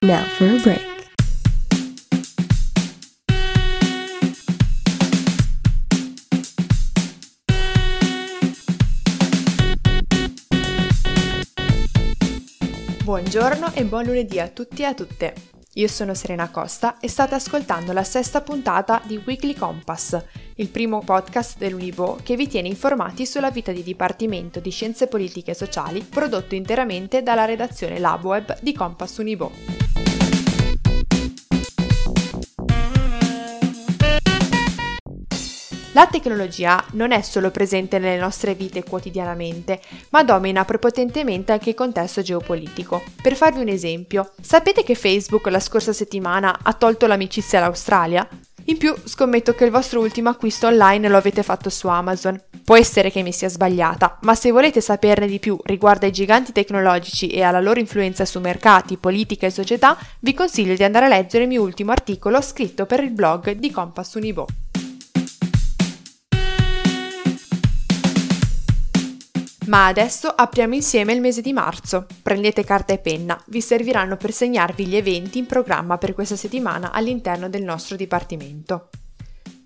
Now for a break. Buongiorno e buon lunedì a tutti e a tutte. Io sono Serena Costa e state ascoltando la sesta puntata di Weekly Compass, il primo podcast dell'Univo che vi tiene informati sulla vita di Dipartimento di Scienze Politiche e Sociali prodotto interamente dalla redazione LabWeb di Compass Univo. La tecnologia non è solo presente nelle nostre vite quotidianamente, ma domina prepotentemente anche il contesto geopolitico. Per farvi un esempio, sapete che Facebook la scorsa settimana ha tolto l'amicizia all'Australia? In più, scommetto che il vostro ultimo acquisto online lo avete fatto su Amazon. Può essere che mi sia sbagliata, ma se volete saperne di più riguardo ai giganti tecnologici e alla loro influenza su mercati, politica e società, vi consiglio di andare a leggere il mio ultimo articolo scritto per il blog di Compass Univo. Ma adesso apriamo insieme il mese di marzo. Prendete carta e penna, vi serviranno per segnarvi gli eventi in programma per questa settimana all'interno del nostro dipartimento.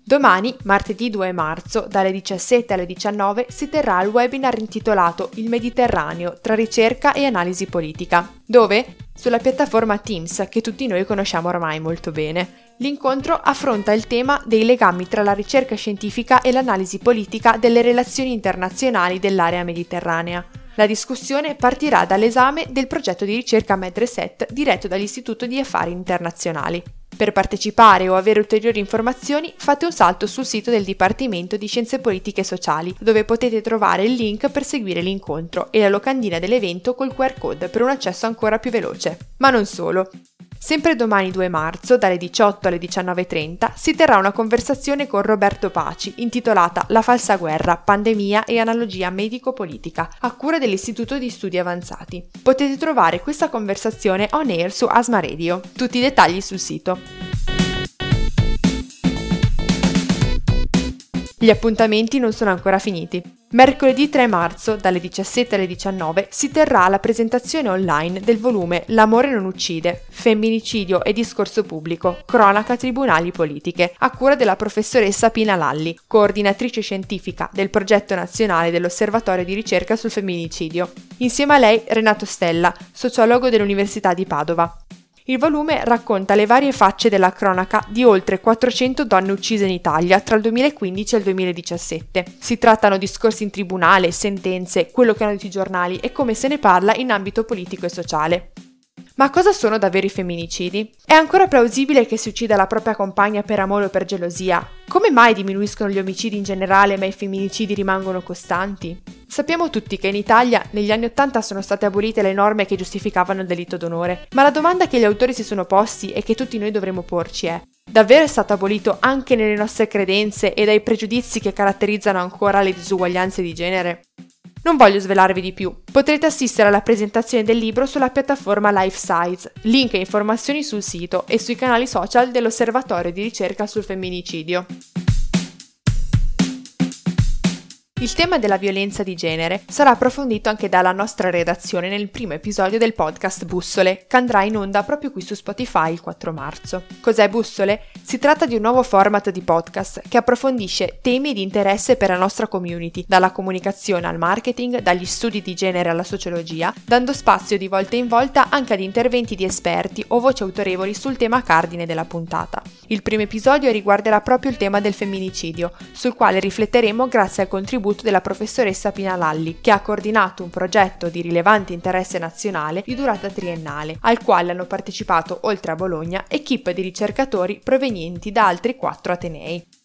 Domani, martedì 2 marzo, dalle 17 alle 19, si terrà il webinar intitolato Il Mediterraneo tra ricerca e analisi politica, dove, sulla piattaforma Teams, che tutti noi conosciamo ormai molto bene, L'incontro affronta il tema dei legami tra la ricerca scientifica e l'analisi politica delle relazioni internazionali dell'area mediterranea. La discussione partirà dall'esame del progetto di ricerca Medreset diretto dall'Istituto di Affari Internazionali. Per partecipare o avere ulteriori informazioni fate un salto sul sito del Dipartimento di Scienze Politiche e Sociali, dove potete trovare il link per seguire l'incontro e la locandina dell'evento col QR code per un accesso ancora più veloce. Ma non solo. Sempre domani 2 marzo, dalle 18 alle 19.30, si terrà una conversazione con Roberto Paci intitolata La falsa guerra, pandemia e analogia medico-politica, a cura dell'Istituto di Studi Avanzati. Potete trovare questa conversazione on air su Asma Radio. Tutti i dettagli sul sito. Gli appuntamenti non sono ancora finiti. Mercoledì 3 marzo, dalle 17 alle 19, si terrà la presentazione online del volume L'amore non uccide, femminicidio e discorso pubblico, cronaca tribunali politiche, a cura della professoressa Pina Lalli, coordinatrice scientifica del progetto nazionale dell'Osservatorio di ricerca sul femminicidio. Insieme a lei Renato Stella, sociologo dell'Università di Padova. Il volume racconta le varie facce della cronaca di oltre 400 donne uccise in Italia tra il 2015 e il 2017. Si trattano discorsi in tribunale, sentenze, quello che hanno detto i giornali e come se ne parla in ambito politico e sociale. Ma cosa sono davvero i femminicidi? È ancora plausibile che si uccida la propria compagna per amore o per gelosia? Come mai diminuiscono gli omicidi in generale ma i femminicidi rimangono costanti? Sappiamo tutti che in Italia negli anni Ottanta sono state abolite le norme che giustificavano il delitto d'onore, ma la domanda che gli autori si sono posti e che tutti noi dovremmo porci è Davvero è stato abolito anche nelle nostre credenze e dai pregiudizi che caratterizzano ancora le disuguaglianze di genere? Non voglio svelarvi di più. Potrete assistere alla presentazione del libro sulla piattaforma Life Size, link e informazioni sul sito e sui canali social dell'Osservatorio di ricerca sul femminicidio. Il tema della violenza di genere sarà approfondito anche dalla nostra redazione nel primo episodio del podcast Bussole, che andrà in onda proprio qui su Spotify il 4 marzo. Cos'è Bussole? Si tratta di un nuovo format di podcast che approfondisce temi di interesse per la nostra community, dalla comunicazione al marketing, dagli studi di genere alla sociologia, dando spazio di volta in volta anche ad interventi di esperti o voci autorevoli sul tema cardine della puntata. Il primo episodio riguarderà proprio il tema del femminicidio, sul quale rifletteremo grazie al contributo contributo della professoressa Pina Lalli, che ha coordinato un progetto di rilevante interesse nazionale di durata triennale, al quale hanno partecipato, oltre a Bologna, equip di ricercatori provenienti da altri quattro atenei.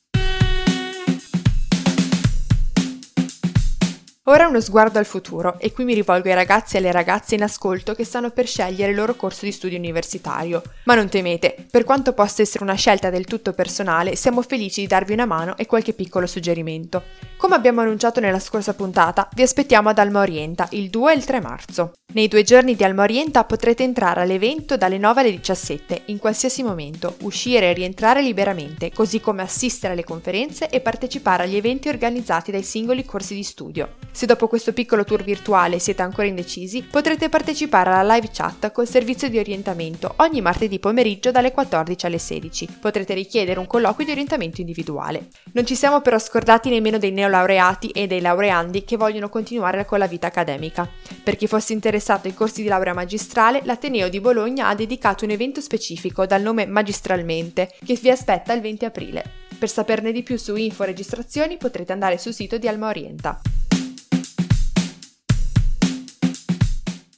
Ora uno sguardo al futuro e qui mi rivolgo ai ragazzi e alle ragazze in ascolto che stanno per scegliere il loro corso di studio universitario. Ma non temete, per quanto possa essere una scelta del tutto personale, siamo felici di darvi una mano e qualche piccolo suggerimento. Come abbiamo annunciato nella scorsa puntata, vi aspettiamo ad Alma Orienta il 2 e il 3 marzo. Nei due giorni di Alma Orienta potrete entrare all'evento dalle 9 alle 17, in qualsiasi momento, uscire e rientrare liberamente, così come assistere alle conferenze e partecipare agli eventi organizzati dai singoli corsi di studio. Se dopo questo piccolo tour virtuale siete ancora indecisi, potrete partecipare alla live chat col servizio di orientamento ogni martedì pomeriggio dalle 14 alle 16. Potrete richiedere un colloquio di orientamento individuale. Non ci siamo però scordati nemmeno dei neolaureati e dei laureandi che vogliono continuare con la vita accademica. Per chi fosse interessato interessato ai corsi di laurea magistrale, l'Ateneo di Bologna ha dedicato un evento specifico dal nome Magistralmente, che vi aspetta il 20 aprile. Per saperne di più su info registrazioni potrete andare sul sito di Alma Orienta.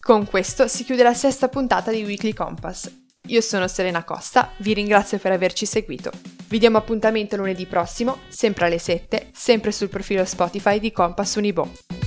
Con questo si chiude la sesta puntata di Weekly Compass. Io sono Serena Costa, vi ringrazio per averci seguito. Vi diamo appuntamento lunedì prossimo, sempre alle 7, sempre sul profilo Spotify di Compass Unibo.